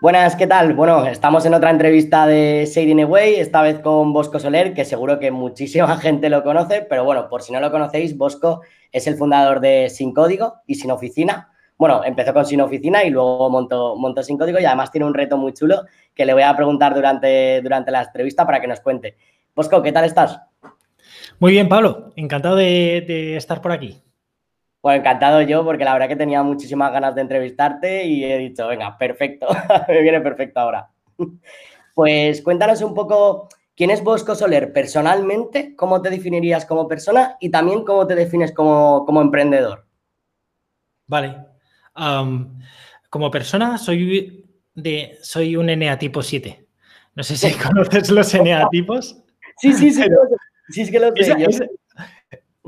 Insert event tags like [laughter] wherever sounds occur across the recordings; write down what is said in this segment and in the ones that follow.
Buenas, ¿qué tal? Bueno, estamos en otra entrevista de Shading Away, esta vez con Bosco Soler, que seguro que muchísima [laughs] gente lo conoce, pero bueno, por si no lo conocéis, Bosco es el fundador de Sin Código y Sin Oficina. Bueno, empezó con Sin Oficina y luego montó, montó Sin Código y además tiene un reto muy chulo que le voy a preguntar durante, durante la entrevista para que nos cuente. Bosco, ¿qué tal estás? Muy bien, Pablo. Encantado de, estar por aquí. Bueno, encantado yo porque la verdad que tenía muchísimas ganas de entrevistarte y he dicho, venga, perfecto, [laughs] me viene perfecto ahora. [laughs] Pues cuéntanos un poco quién es Bosco Soler personalmente, cómo te definirías como persona y también cómo te defines como, emprendedor. Vale. como persona soy, de, soy un eneatipo 7. No sé si [laughs] conoces los eneatipos. Sí, sí, sí. sí es que lo sé.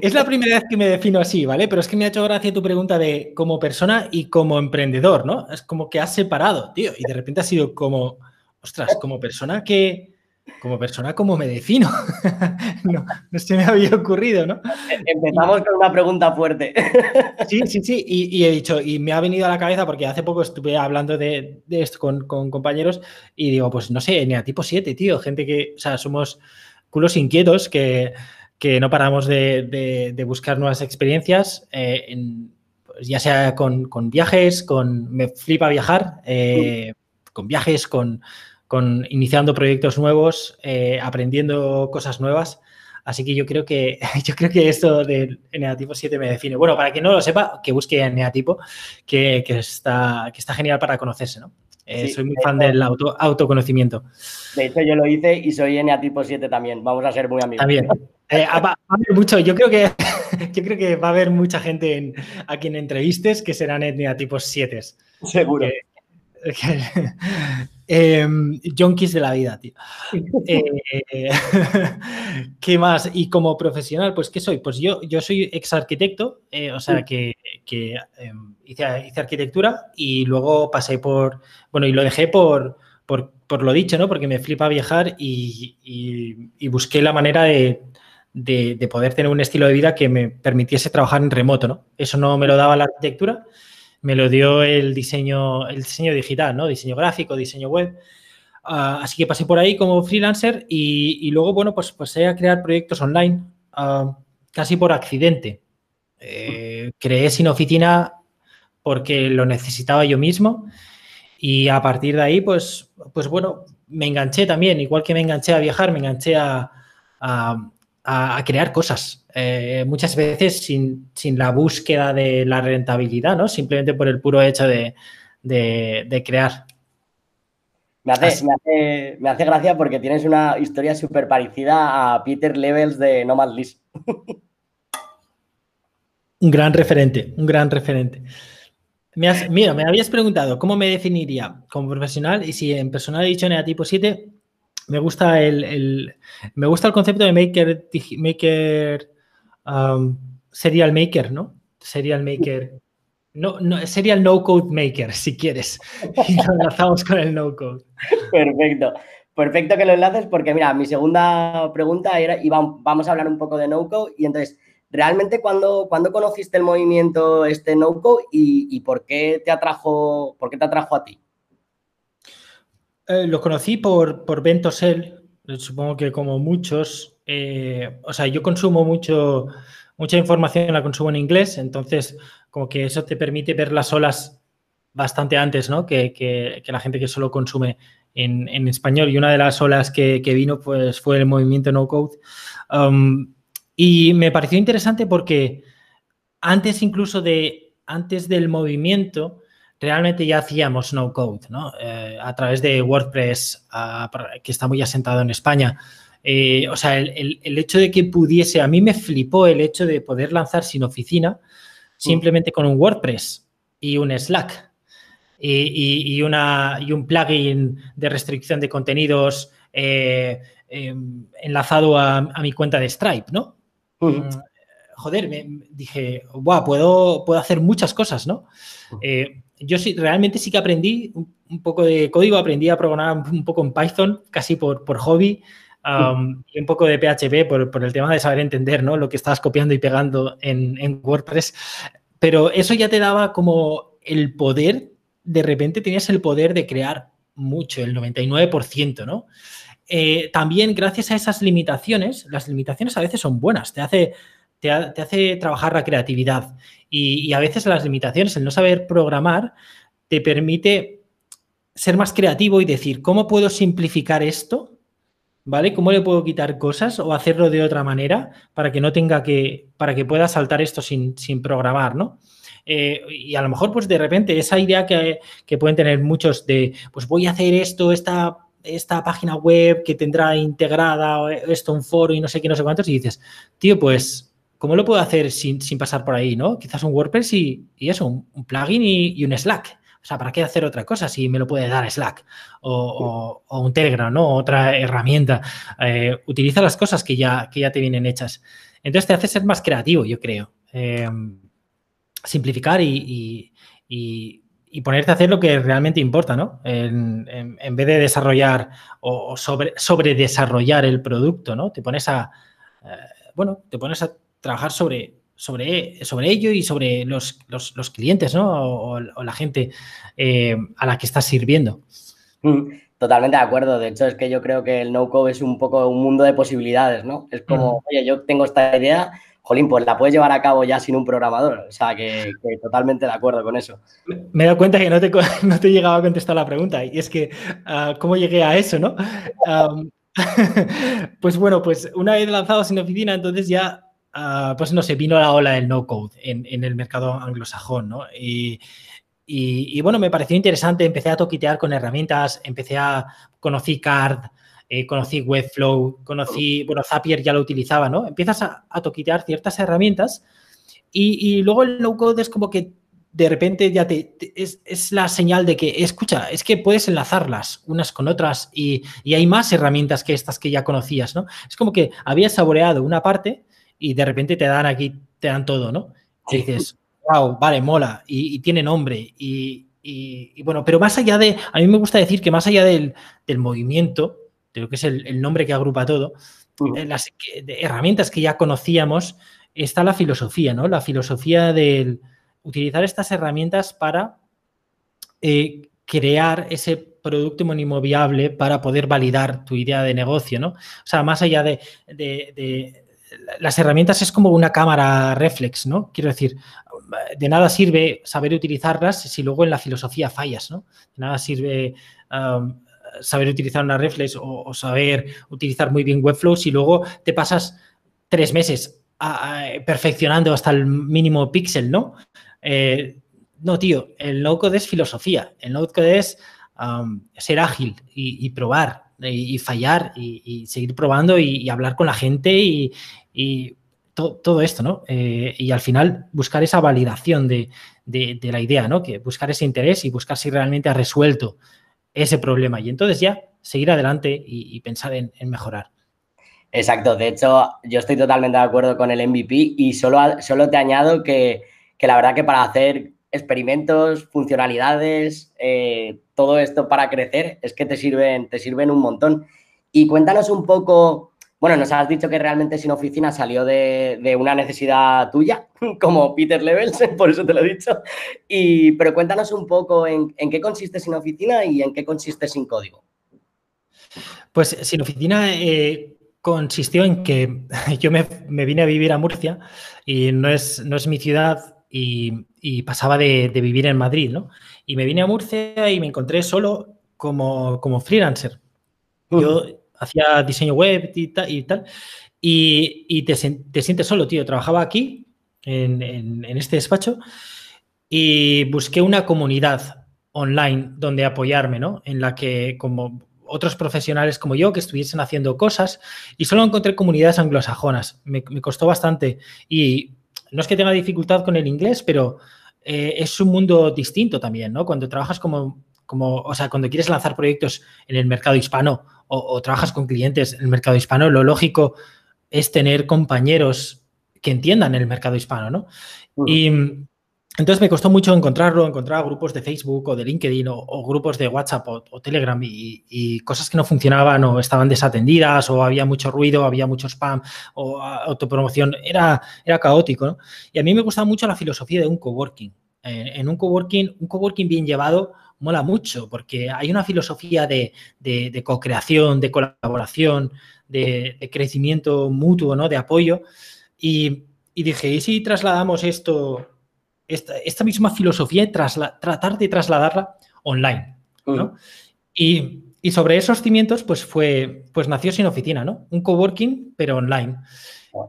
Es, la primera vez que me defino así, ¿vale? Pero es que me ha hecho gracia tu pregunta de como persona y como emprendedor, ¿no? Es como que has separado, tío, y de repente ha sido como, ostras, como persona que, como persona, ¿cómo me defino? [laughs] no, no se me había ocurrido, ¿no? Empezamos con una pregunta fuerte. [laughs] sí, sí, sí, y, he dicho, y me ha venido a la cabeza porque hace poco estuve hablando de, esto con, compañeros y digo, pues no sé, tipo 7, tío, gente que, o sea, somos culos inquietos que, no paramos de, buscar nuevas experiencias, eh, pues ya sea con, viajes, con, me flipa viajar, eh, con viajes, con con iniciando proyectos nuevos, eh, aprendiendo cosas nuevas. Así que yo creo que [laughs] yo creo que esto del Eneatipo 7 me define. Bueno, para quien no lo sepa, que busque Eneatipo, que, que, está, que está genial para conocerse, ¿no? Eh, soy muy fan del auto, autoconocimiento. De hecho, yo lo hice y soy Eneatipo 7 también. Vamos a ser muy amigos. También. Eh, va, a haber mucho. Yo creo que, [laughs] yo creo que va a haber mucha gente en, a quien entrevistes que serán Eneatipos 7. Seguro. Eh, [laughs] de la vida, tío. [laughs] Eh, ¿Qué más? Y como profesional, pues ¿qué soy? Pues yo, yo soy ex arquitecto, eh, o sea que, em, hice, arquitectura y luego pasé por, bueno, y lo dejé por, por, lo dicho, ¿no? Porque me flipa viajar y, busqué la manera de, de, poder tener un estilo de vida que me permitiese trabajar en remoto, ¿no? Eso no me lo daba la arquitectura me lo dio el diseño, el diseño digital, ¿no? Diseño gráfico, diseño web. Ah, así que pasé por ahí como freelancer y, luego, bueno, pues pasé a crear proyectos online ah, casi por accidente. Eh, creé sin oficina porque lo necesitaba yo mismo y a partir de ahí, pues, pues bueno, me enganché también, igual que me enganché a viajar, me enganché a, a, crear cosas. Eh, muchas veces sin, la búsqueda de la rentabilidad, ¿no? Simplemente por el puro hecho de, crear. Me hace, me, hace, gracia porque tienes una historia súper parecida a Peter Levels de Nomad List. [laughs] un gran referente, un gran referente. Mira, me habías preguntado cómo me definiría como profesional y si en personal he dicho negativo 7, me gusta el, me gusta el concepto de maker, maker um, serial maker, ¿no? Serial maker. No, no, serial no code maker, si quieres. [laughs] Y lo enlazamos con el no code. Perfecto. Perfecto que lo enlaces porque, mira, mi segunda pregunta era, y vamos a hablar un poco de no code, y entonces, ¿realmente cuándo, conociste el movimiento este no code y, y, por qué te atrajo, por qué te atrajo a ti? Eh, lo conocí por, por Bentosel, supongo que como muchos. Eh, o sea, yo consumo mucho, mucha información, la consumo en inglés, entonces como que eso te permite ver las olas bastante antes, ¿no? Que, la gente que solo consume en, español. Y una de las olas que, vino pues, fue el movimiento No Code. Um, y me pareció interesante porque antes incluso de, antes del movimiento, realmente ya hacíamos no code, ¿no? Eh, a través de WordPress, que está muy asentado en España. Eh, o sea, el, hecho de que pudiese, a mí me flipó el hecho de poder lanzar sin oficina simplemente con un WordPress y un Slack y, una, y un plugin de restricción de contenidos eh, em, enlazado a, mi cuenta de Stripe, ¿no? Mm, joder, me, dije, wow, puedo, puedo hacer muchas cosas, ¿no? yo sí, realmente sí que aprendí un, poco de código, aprendí a programar un poco en Python, casi por, por hobby, y un poco de PHP por, el tema de saber entender ¿no? lo que estabas copiando y pegando en, WordPress. Pero eso ya te daba como el poder de repente tenías el poder de crear mucho, el 99%, ¿no? Eh, también gracias a esas limitaciones, las limitaciones a veces son buenas, te hace, te, hace trabajar la creatividad y, a veces las limitaciones, el no saber programar, te permite ser más creativo y decir, ¿cómo puedo simplificar esto? ¿Vale? ¿Cómo le puedo quitar cosas o hacerlo de otra manera para que no tenga que, para que pueda saltar esto sin, sin programar, ¿no? Eh, y a lo mejor, pues de repente, esa idea que, pueden tener muchos de, pues voy a hacer esto, esta, esta página web que tendrá integrada esto, un foro y no sé qué, no sé cuántos, y dices, tío, pues, ¿cómo lo puedo hacer sin, pasar por ahí, no? Quizás un WordPress y, eso, un, plugin y, un Slack. O sea, ¿para qué hacer otra cosa si me lo puede dar Slack o, un Telegram, ¿no? Otra herramienta. Eh, utiliza las cosas que ya, que ya te vienen hechas. Entonces te hace ser más creativo, yo creo. Eh, simplificar y, ponerte a hacer lo que realmente importa, ¿no? En, vez de desarrollar o, sobre, sobre, desarrollar el producto, ¿no? Te pones a, eh, bueno, te pones a trabajar sobre, sobre, sobre ello y sobre los, clientes, ¿no? O, la gente eh, a la que estás sirviendo. Mm, totalmente de acuerdo. De hecho, es que yo creo que el no-code es un poco un mundo de posibilidades, ¿no? Es como, oye, yo tengo esta idea, jolín, pues la puedes llevar a cabo ya sin un programador. O sea, que, totalmente de acuerdo con eso. Me he dado cuenta que no te, [laughs] no te llegaba a contestar la pregunta. Y es que, ah, ¿cómo llegué a eso, no? [laughs] pues bueno, pues una vez lanzado sin oficina, entonces ya, ah, pues no sé, vino la ola del no-code en, el mercado anglosajón, ¿no? Y, y, bueno, me pareció interesante, empecé a toquitear con herramientas, empecé a conocer CARD, eh, conocí Webflow, conocí, bueno, Zapier ya lo utilizaba, ¿no? Empiezas a, toquitear ciertas herramientas y, luego el no-code es como que de repente ya te, es, la señal de que, escucha, es que puedes enlazarlas unas con otras y, hay más herramientas que estas que ya conocías, ¿no? Es como que habías saboreado una parte y de repente te dan aquí, te dan todo, ¿no? Y dices, [laughs] wow, vale, mola y, tiene nombre y, bueno, pero más allá de, a mí me gusta decir que más allá del, del movimiento, de lo que es el, nombre que agrupa todo, en las herramientas que ya conocíamos, está la filosofía, ¿no? La filosofía de utilizar estas herramientas para eh, crear ese producto mínimo viable para poder validar tu idea de negocio, ¿no? O sea, más allá de, las herramientas es como una cámara reflex, ¿no? Quiero decir, de nada sirve saber utilizarlas si luego en la filosofía fallas, ¿no? De nada sirve saber utilizar una Reflex o, saber utilizar muy bien Webflow si luego te pasas tres meses perfeccionando hasta el mínimo píxel, ¿no? Eh, no, tío, el no-code es filosofía, el no-code es ser ágil y, probar y, fallar y, seguir probando y, hablar con la gente y, todo esto, ¿no? Eh, y al final buscar esa validación de, de, la idea, ¿no? Que buscar ese interés y buscar si realmente ha resuelto ese problema y entonces ya seguir adelante y, pensar en, mejorar. Exacto, de hecho yo estoy totalmente de acuerdo con el MVP y solo, solo te añado que, la verdad que para hacer experimentos, funcionalidades, eh, todo esto para crecer es que te sirven, te sirven un montón. Y cuéntanos un poco bueno, nos has dicho que realmente Sin Oficina salió de, una necesidad tuya, [laughs] como Peter Levels, [laughs] por eso te lo he dicho. Y, pero cuéntanos un poco en, qué consiste Sin Oficina y en qué consiste Sin Código. Pues Sin Oficina eh, consistió en que [laughs] yo me, vine a vivir a Murcia y no es, no es mi ciudad y, pasaba de, vivir en Madrid, ¿no? Y me vine a Murcia y me encontré solo como, como freelancer. Yo hacía diseño web y tal, y, te, sientes solo, tío. Trabajaba aquí, en, este despacho, y busqué una comunidad online donde apoyarme, ¿no? En la que, como otros profesionales como yo que estuviesen haciendo cosas, y solo encontré comunidades anglosajonas. Me, costó bastante. Y no es que tenga dificultad con el inglés, pero eh, es un mundo distinto también, ¿no? Cuando trabajas como, como, o sea, cuando quieres lanzar proyectos en el mercado hispano o, trabajas con clientes en el mercado hispano, lo lógico es tener compañeros que entiendan el mercado hispano, ¿no? Y entonces me costó mucho encontrarlo, encontrar grupos de Facebook o de LinkedIn o, grupos de WhatsApp o, Telegram y, cosas que no funcionaban o estaban desatendidas o había mucho ruido, había mucho spam o autopromoción. Era, era caótico, ¿no? Y a mí me gustaba mucho la filosofía de un coworking. en un coworking, un coworking bien llevado mola mucho porque hay una filosofía de, co-creación, de colaboración, de, crecimiento mutuo, ¿no? De apoyo. Y, dije, ¿y si trasladamos esto, esta, misma filosofía, tratar de trasladarla online, ¿no? Mm. Y, sobre esos cimientos, pues fue, pues nació Sin Oficina, ¿no? Un coworking, pero online.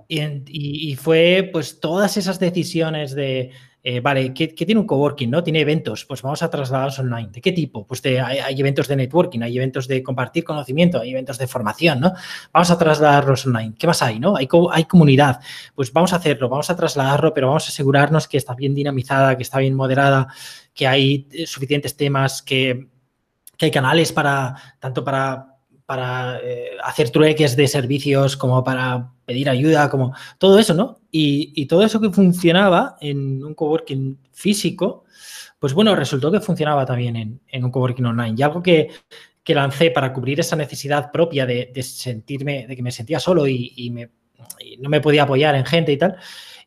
Y, fue pues todas esas decisiones de, eh, vale, ¿qué, tiene un coworking? ¿no? Tiene eventos, pues vamos a trasladarlos online. ¿De qué tipo? Pues hay, eventos de networking, hay eventos de compartir conocimiento, hay eventos de formación, ¿no? Vamos a trasladarlos online. ¿Qué más hay, no? Hay, hay comunidad, pues vamos a hacerlo, vamos a trasladarlo, pero vamos a asegurarnos que está bien dinamizada, que está bien moderada, que hay eh, suficientes temas, que, que hay canales para, tanto para para eh, hacer trueques de servicios, como para pedir ayuda, como todo eso, ¿no? Y, todo eso que funcionaba en un coworking físico, pues bueno, resultó que funcionaba también en, un coworking online. Y algo que, lancé para cubrir esa necesidad propia de, sentirme, de que me sentía solo y, no me podía apoyar en gente y tal,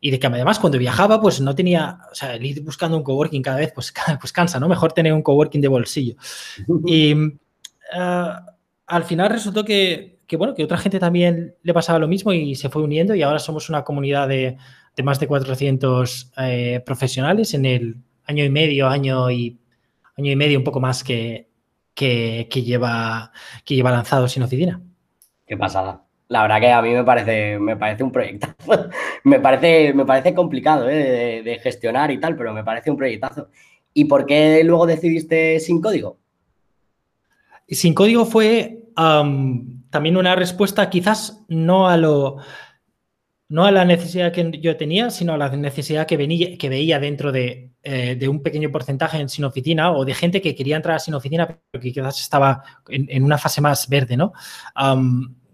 y de que además cuando viajaba pues no tenía, o sea, el ir buscando un coworking cada vez pues, [laughs] pues cansa, ¿no? Mejor tener un coworking de bolsillo. [laughs] Y... Ah, al final resultó que, bueno, que otra gente también le pasaba lo mismo y se fue uniendo y ahora somos una comunidad de, más de 400 eh, profesionales en el año y medio, año y, año y medio, un poco más que, que, lleva, que lleva lanzado sin oficina. Qué pasada. La verdad que a mí me parece, me parece un proyectazo. [laughs] me, parece, me parece complicado eh, de gestionar y tal, pero me parece un proyectazo. ¿Y por qué luego decidiste sin código? Sin código fue también una respuesta quizás no a lo no a la necesidad que yo tenía, sino a la necesidad que, venía, que veía dentro de, eh, de, un pequeño porcentaje en sin oficina o de gente que quería entrar a sin oficina, pero que quizás estaba en, una fase más verde, ¿no?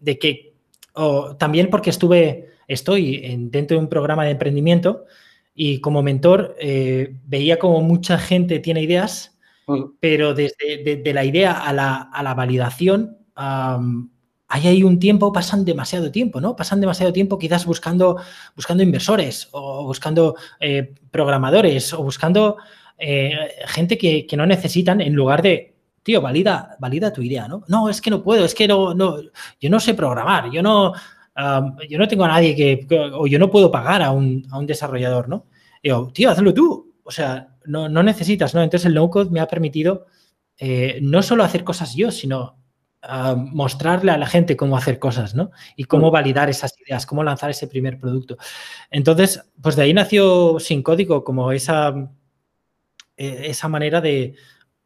de que, también porque estuve, estoy en, dentro de un programa de emprendimiento y como mentor eh, veía como mucha gente tiene ideas pero desde la idea a la, validación, hay ahí un tiempo, pasan demasiado tiempo, ¿no? Pasan demasiado tiempo quizás buscando, buscando inversores o buscando eh, programadores o buscando eh, gente que, no necesitan en lugar de, tío, valida, valida tu idea, ¿no? No, es que no puedo, es que no, no yo no sé programar, yo no, yo no tengo a nadie que, o yo no puedo pagar a un, a un desarrollador, ¿no? digo, tío, hazlo tú. O sea, no, necesitas, ¿no? Entonces el no-code me ha permitido eh, no solo hacer cosas yo, sino ah, mostrarle a la gente cómo hacer cosas, ¿no? Y cómo validar esas ideas, cómo lanzar ese primer producto. Entonces, pues de ahí nació Sin Código como esa, eh, esa manera de,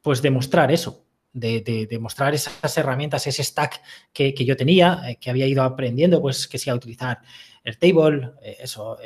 pues, demostrar eso, de, de, mostrar esas herramientas, ese stack que, yo tenía, eh, que había ido aprendiendo, pues que sea utilizar el table, eso,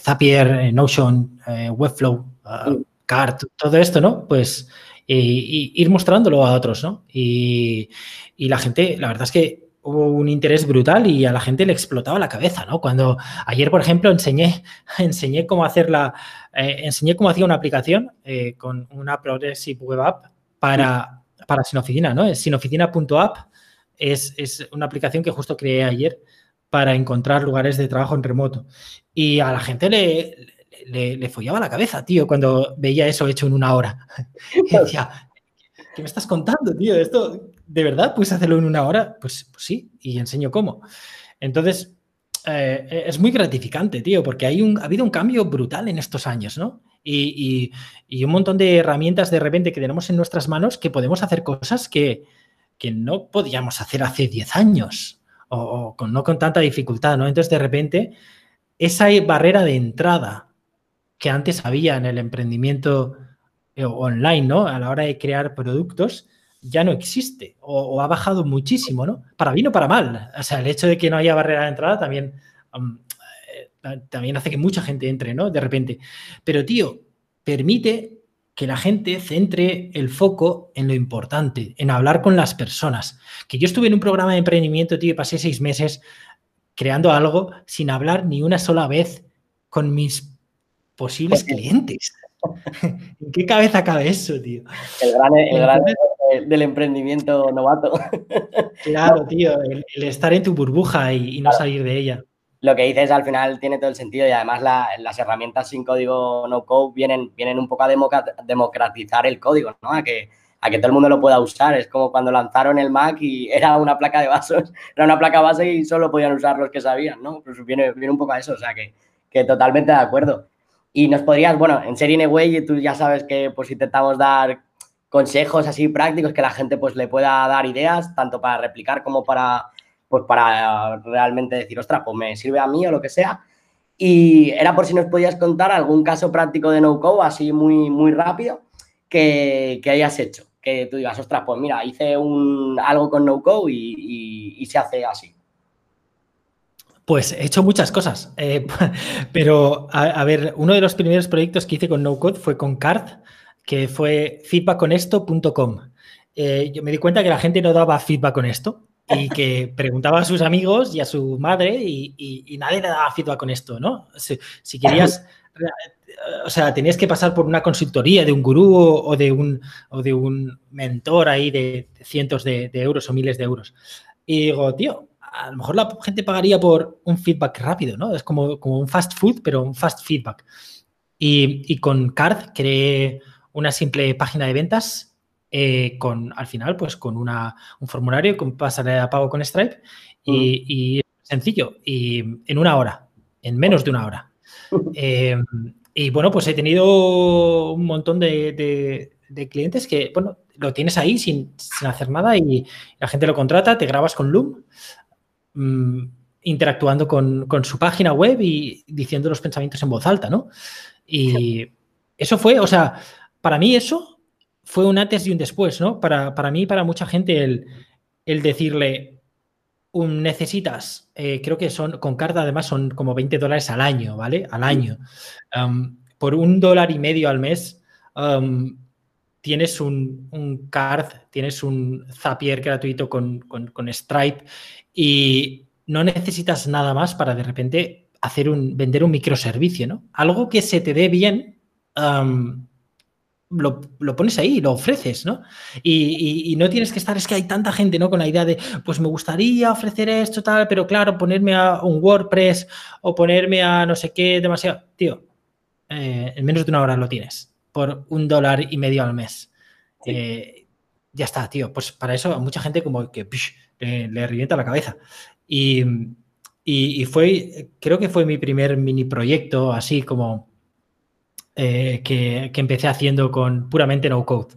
Zapier, Notion, Webflow, ah, CART, todo esto, ¿no? Pues ir mostrándolo a otros, ¿no? Y, la gente, la verdad es que hubo un interés brutal y a la gente le explotaba la cabeza, ¿no? Cuando ayer, por ejemplo, enseñé, [laughs] enseñé cómo hacerla, eh, enseñé cómo hacía una aplicación eh, con una Progressive Web App para, para Sinoficina, ¿no? Sinoficina.app es, es una aplicación que justo creé ayer para encontrar lugares de trabajo en remoto. Y a la gente le, le, follaba la cabeza, tío, cuando veía eso hecho en una hora. [laughs] Y decía, ¿qué me estás contando, tío? ¿Esto de verdad puedes hacerlo en una hora? Pues, pues sí, y enseño cómo. Entonces, eh, es muy gratificante, tío, porque hay un, ha habido un cambio brutal en estos años, ¿no? Y, un montón de herramientas de repente que tenemos en nuestras manos que podemos hacer cosas que, no podíamos hacer hace 10 años o, con, no con tanta dificultad, ¿no? Entonces, de repente, esa barrera de entrada que antes había en el emprendimiento eh, online, ¿no? A la hora de crear productos, ya no existe o, ha bajado muchísimo, ¿no? Para bien o para mal. O sea, el hecho de que no haya barrera de entrada también, eh, también hace que mucha gente entre, ¿no? De repente. Pero, tío, permite que la gente centre el foco en lo importante, en hablar con las personas. Que yo estuve en un programa de emprendimiento, tío, y pasé seis meses creando algo sin hablar ni una sola vez con mis posibles clientes. [laughs] ¿En qué cabeza cabe eso, tío? El gran, del emprendimiento novato. [laughs] Claro, tío, el, estar en tu burbuja y, no salir de ella. lo que dices al final tiene todo el sentido y además las herramientas sin código no code vienen, vienen un poco a democratizar el código, ¿no? A que, a que todo el mundo lo pueda usar. Es como cuando lanzaron el Mac y [laughs] era una placa de vasos, era una placa base y solo podían usar los que sabían, ¿no? Pues viene, viene un poco a eso, o sea que, que totalmente de acuerdo. Y nos podrías, bueno, en Serie Way tú ya sabes que pues intentamos dar consejos así prácticos que la gente pues le pueda dar ideas, tanto para replicar como para, pues para realmente decir, ostras, pues me sirve a mí o lo que sea. Y era por si nos podías contar algún caso práctico de no-code así muy, muy rápido que, hayas hecho. Que tú digas, ostras, pues mira, hice un, algo con no-code y, y, se hace así. Pues he hecho muchas cosas, eh, [laughs] pero a, ver, uno de los primeros proyectos que hice con no-code fue con Card, que fue feedbackconesto.com. Eh, yo me di cuenta que la gente no daba feedback con esto y [laughs] que preguntaba a sus amigos y a su madre y, nadie le daba feedback con esto, ¿no? Si, querías, [laughs] o sea, tenías que pasar por una consultoría de un gurú o de un, o de un mentor ahí de cientos de, euros o miles de euros. Y digo, tío, a lo mejor la gente pagaría por un feedback rápido, ¿no? Es como, como un fast food, pero un fast feedback. Y, y con Card creé una simple página de ventas eh, con, al final, pues con una, un formulario con pasaré a pago con Stripe y, sencillo, y en una hora, en menos de una hora. Eh, y bueno, pues he tenido un montón de, clientes que, bueno, lo tienes ahí sin, hacer nada y la gente lo contrata, te grabas con Loom, mm, interactuando con, su página web y diciendo los pensamientos en voz alta, ¿no? Y eso fue, o sea, para mí eso fue un antes y un después, ¿no? Para, mí y para mucha gente el, decirle, un, necesitas, eh, creo que son, con carta además son como 20 dólares al año, ¿vale? Al año. por un dólar y medio al mes tienes un, card, tienes un Zapier gratuito con, Stripe y no necesitas nada más para de repente hacer un, vender un microservicio, ¿no? Algo que se te dé bien lo, pones ahí, lo ofreces, ¿no? Y, no tienes que estar, es que hay tanta gente, ¿no? Con la idea de, pues me gustaría ofrecer esto, tal, pero claro, ponerme a un WordPress o ponerme a no sé qué, demasiado. Tío, eh, en menos de una hora lo tienes, por un dólar y medio al mes. Eh, ya está, tío. Pues para eso a mucha gente como que le, le, revienta la cabeza. Y, y, fue, creo que fue mi primer mini proyecto, así como eh, que, empecé haciendo con puramente no code.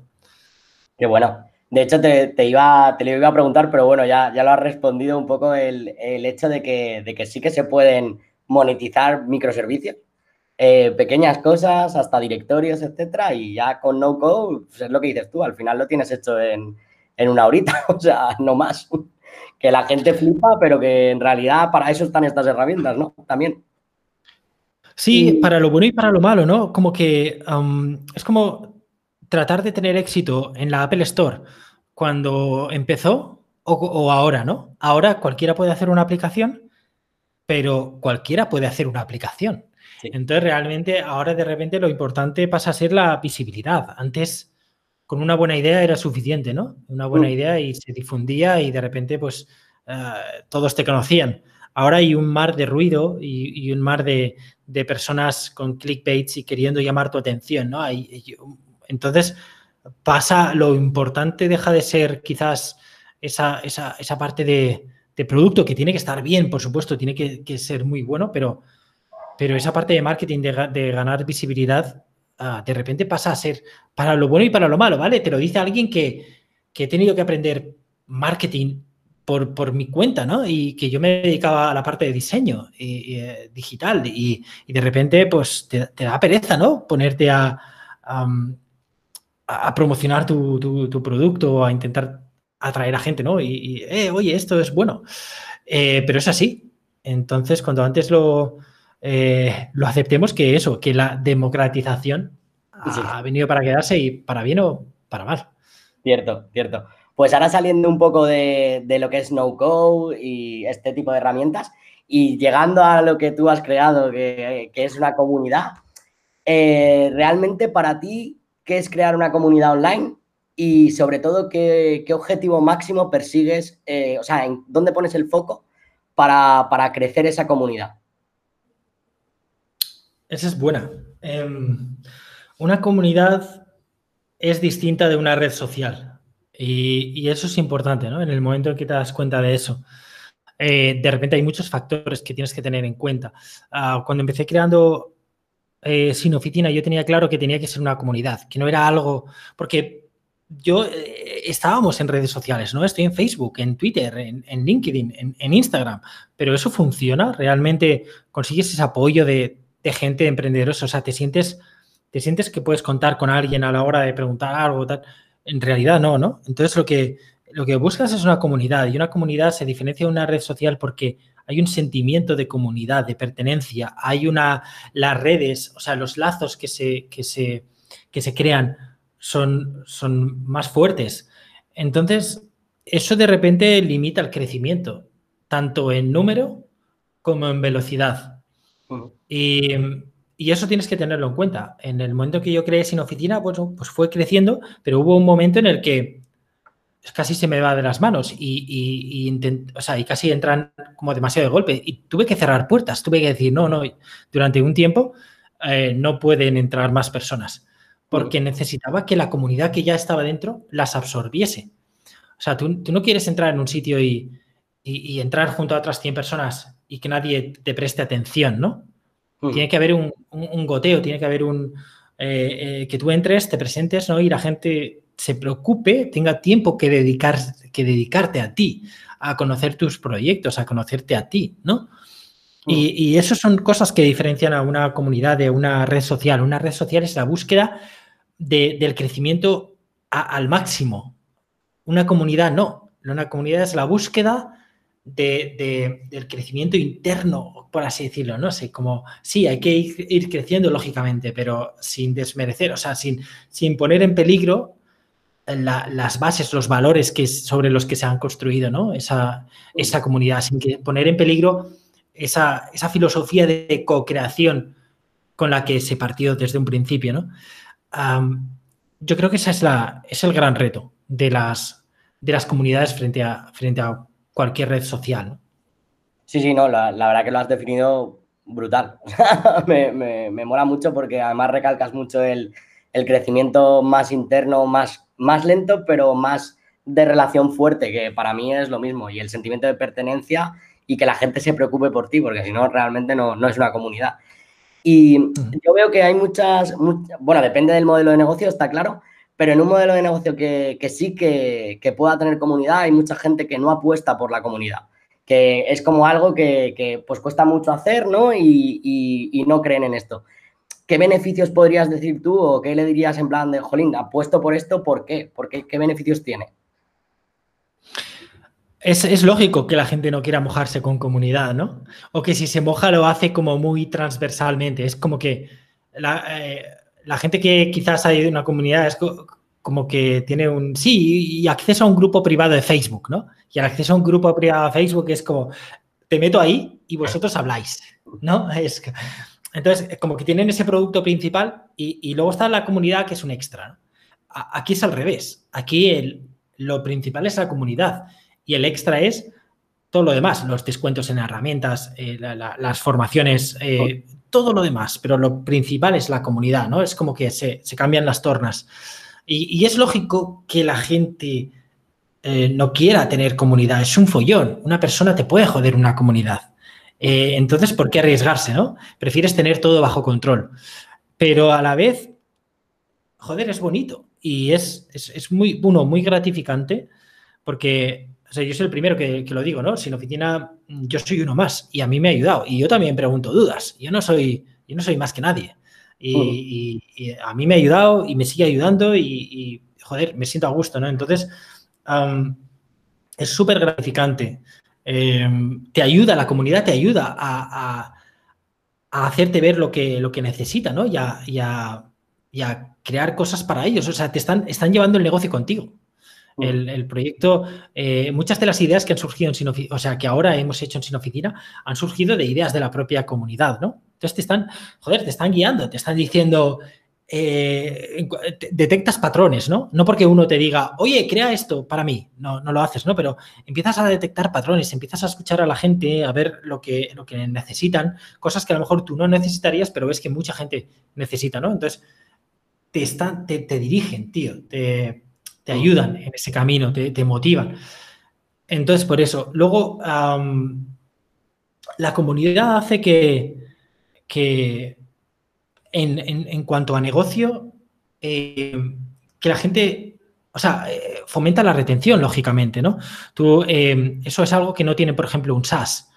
Qué bueno. De hecho, te, iba, te lo iba a preguntar, pero bueno, ya, ya lo has respondido un poco el, hecho de que, de que, sí que se pueden monetizar microservicios, eh, pequeñas cosas, hasta directorios, etcétera, y ya con no code, pues es lo que dices tú, al final lo tienes hecho en, en una horita, [laughs] o sea, no más. Que la gente flipa, pero que en realidad para eso están estas herramientas, ¿no? También. Sí, para lo bueno y para lo malo, ¿no? Como que es como tratar de tener éxito en la Apple Store cuando empezó o, ahora, ¿no? Ahora cualquiera puede hacer una aplicación, pero cualquiera puede hacer una aplicación. Entonces, realmente, ahora de repente lo importante pasa a ser la visibilidad. Antes, con una buena idea era suficiente, ¿no? Una buena mm. idea y se difundía y de repente, pues, eh, todos te conocían. Ahora hay un mar de ruido y, un mar de, personas con clickbaits y queriendo llamar tu atención, ¿no? entonces, pasa, lo importante deja de ser quizás esa, parte de, producto que tiene que estar bien, por supuesto, tiene que, ser muy bueno, pero, pero esa parte de marketing, de, ganar visibilidad, ah, de repente pasa a ser para lo bueno y para lo malo, ¿vale? Te lo dice alguien que, he tenido que aprender marketing por, mi cuenta, ¿no? Y que yo me dedicaba a la parte de diseño y, eh, digital y, de repente, pues, te, da pereza, ¿no? Ponerte a, promocionar tu, producto a intentar atraer a gente, ¿no? Y, eh, oye, esto es bueno. Eh, pero es así. Entonces, cuando antes lo, lo aceptemos, que eso, que la democratización ha venido para quedarse y para bien o para mal. Cierto, cierto. Pues ahora saliendo un poco de, lo que es no code y este tipo de herramientas y llegando a lo que tú has creado, que, es una comunidad, eh, realmente para ti, ¿qué es crear una comunidad online? Y sobre todo, ¿qué, objetivo máximo persigues? Eh, o sea, ¿en dónde pones el foco para, crecer esa comunidad? Esa es buena. Em, una comunidad es distinta de una red social y, eso es importante, ¿no? En el momento en que te das cuenta de eso. Eh, de repente hay muchos factores que tienes que tener en cuenta. Ah, cuando empecé creando eh, Sin Oficina, yo tenía claro que tenía que ser una comunidad, que no era algo, porque yo eh, estábamos en redes sociales, ¿no? Estoy en Facebook, en Twitter, en, LinkedIn, en, Instagram, pero eso funciona, realmente consigues ese apoyo de, gente emprendedora, o sea, te sientes, te sientes que puedes contar con alguien a la hora de preguntar algo, tal. En realidad no, ¿no? Entonces lo que, lo que buscas es una comunidad y una comunidad se diferencia de una red social porque hay un sentimiento de comunidad, de pertenencia, hay una, las redes, o sea, los lazos que se, que se, que se crean son, son más fuertes. Entonces, eso de repente limita el crecimiento, tanto en número como en velocidad. Y, eso tienes que tenerlo en cuenta. En el momento que yo creé sin oficina, pues, pues fue creciendo, pero hubo un momento en el que casi se me va de las manos y, y casi entran como demasiado de golpe. Y tuve que cerrar puertas, tuve que decir, no, no, durante un tiempo eh, no pueden entrar más personas porque necesitaba que la comunidad que ya estaba dentro las absorbiese. O sea, tú, no quieres entrar en un sitio y, entrar junto a otras 100 personas y que nadie te preste atención, ¿no? Tiene que haber un, goteo, tiene que haber un... Eh, eh, que tú entres, te presentes, ¿no? Y la gente se preocupe, tenga tiempo que, dedicar, que dedicarte a ti, a conocer tus proyectos, a conocerte a ti, ¿no? Y, y eso son cosas que diferencian a una comunidad de una red social. Una red social es la búsqueda del crecimiento al máximo. Una comunidad no. Una comunidad es la búsqueda del crecimiento interno, por así decirlo, ¿no? sé, como, sí, hay que ir, creciendo lógicamente, pero sin desmerecer, o sea, sin, sin poner en peligro las bases, los valores que, sobre los que se han construido, ¿no? Esa, esa comunidad, sin que poner en peligro esa, esa filosofía de co-creación con la que se partió desde un principio, ¿no? yo creo que ese es, es el gran reto de las, de las comunidades frente a, frente a cualquier red social. Sí, sí, no, la, verdad que lo has definido brutal. [laughs] me, me, mola mucho porque además recalcas mucho el, crecimiento más interno, más, más lento, pero más de relación fuerte, que para mí es lo mismo, y el sentimiento de pertenencia y que la gente se preocupe por ti, porque si no, realmente no, no es una comunidad. Y yo veo que hay muchas, bueno, depende del modelo de negocio, está claro, pero en un modelo de negocio que, sí que, pueda tener comunidad, hay mucha gente que no apuesta por la comunidad, que es como algo que, pues cuesta mucho hacer, ¿no? Y, no creen en esto. ¿Qué beneficios podrías decir tú o qué le dirías en plan de, jolín, apuesto por esto, ¿por qué? ¿Por qué? ¿Qué beneficios tiene? Es, lógico que la gente no quiera mojarse con comunidad, ¿no? O que si se moja lo hace como muy transversalmente. Es como que la, eh, gente que quizás hay de una comunidad es como que tiene un, sí, y acceso a un grupo privado de Facebook, ¿no? Y el acceso a un grupo privado de Facebook es como, te meto ahí y vosotros habláis, ¿no? [laughs] Es, entonces, como que tienen ese producto principal y, luego está la comunidad que es un extra. Aquí es al revés. Aquí lo principal es la comunidad y el extra es todo lo demás, los descuentos en herramientas, eh, las formaciones, eh, todo lo demás, pero lo principal es la comunidad, ¿no? Es como que se, cambian las tornas. Y, es lógico que la gente eh, no quiera tener comunidad, es un follón, una persona te puede joder una comunidad. entonces, ¿por qué arriesgarse, no? Prefieres tener todo bajo control. Pero a la vez, joder, es bonito y es, es, es muy, uno, muy gratificante porque o sea, yo soy el primero que, lo digo, ¿no? Sin oficina, yo soy uno más y a mí me ha ayudado. Y yo también pregunto dudas. Yo no soy, yo no soy más que nadie. Y, a mí me ha ayudado y me sigue ayudando y, joder, me siento a gusto, ¿no? Entonces, es súper gratificante. Em, te ayuda, la comunidad te ayuda a, hacerte ver lo que, lo que necesita, ¿no? Y a, crear cosas para ellos. O sea, te están, están llevando el negocio contigo. El, proyecto, eh, muchas de las ideas que han surgido en Sin o sea, que ahora hemos hecho en Sin Oficina, han surgido de ideas de la propia comunidad, ¿no? Entonces te están, joder, te están guiando, te están diciendo, eh, detectas patrones, ¿no? No porque uno te diga, oye, crea esto para mí, no, no lo haces, ¿no? Pero empiezas a detectar patrones, empiezas a escuchar a la gente, a ver lo que, lo que necesitan, cosas que a lo mejor tú no necesitarías, pero ves que mucha gente necesita, ¿no? Entonces, te, están, te, dirigen, tío, te, ayudan en ese camino, te, motivan. Entonces, por eso. Luego, la comunidad hace que, que en, cuanto a negocio, eh, que la gente, o sea, eh, fomenta la retención, lógicamente, ¿no? Tú, eh, eso es algo que no tiene, por ejemplo, un SaaS.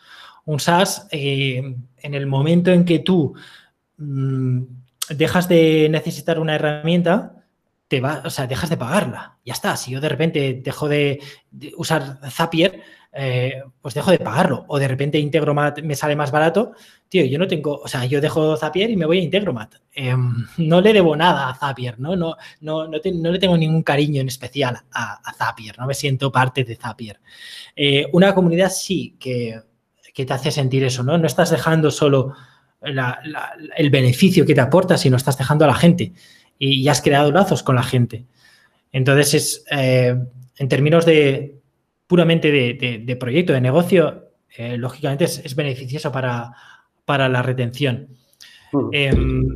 Un SaaS, en el momento en que tú mm, dejas de necesitar una herramienta, te va, o sea, dejas de pagarla. Ya está. Si yo de repente dejo de, usar Zapier, pues dejo de pagarlo. O de repente Integromat me sale más barato, tío, yo no tengo, o sea, yo dejo Zapier y me voy a Integromat. Em, [laughs] no le debo nada a Zapier, ¿no? No, no, no, le tengo ningún cariño en especial a, Zapier, no me siento parte de Zapier. Eh, una comunidad sí que, te hace sentir eso, ¿no? No estás dejando solo el beneficio que te aporta, sino estás dejando a la gente y, has creado lazos con la gente. Entonces, es, eh, en términos de puramente de, proyecto, de negocio, eh, lógicamente es beneficioso para, para la retención. Mm. Em,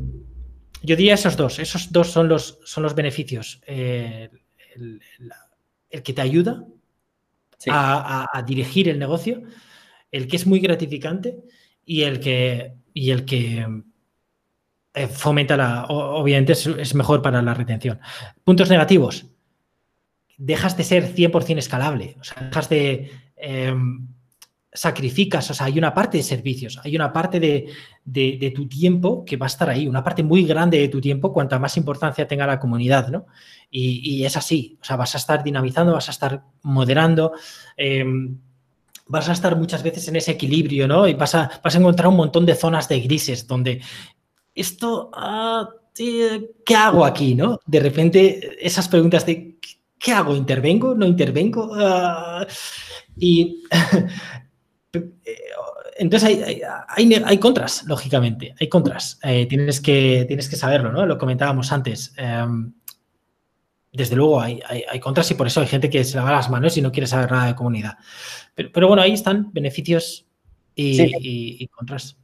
yo diría esos dos, esos dos son los, son los beneficios. Eh, el, que te ayuda a, dirigir el negocio, el que es muy gratificante y el que, y el que eh, fomenta la, obviamente es, mejor para la retención. Puntos negativos. Dejas de ser 100% escalable, o sea, dejas de... Em, sacrificas, o sea, hay una parte de servicios, hay una parte de, tu tiempo que va a estar ahí, una parte muy grande de tu tiempo, cuanta más importancia tenga la comunidad, ¿no? Y, es así, o sea, vas a estar dinamizando, vas a estar moderando, em, vas a estar muchas veces en ese equilibrio, ¿no? Y vas a, vas a encontrar un montón de zonas de grises donde esto, ah, ¿qué hago aquí, no? De repente, esas preguntas de, ¿qué hago? ¿Intervengo? ¿No intervengo? Ah, y [laughs] entonces hay, contras, lógicamente, hay contras. Eh, tienes, que, tienes que saberlo, ¿no? Lo comentábamos antes. Em, desde luego hay, contras y por eso hay gente que se lava las manos y no quiere saber nada de comunidad. Pero, bueno, ahí están beneficios y, contras.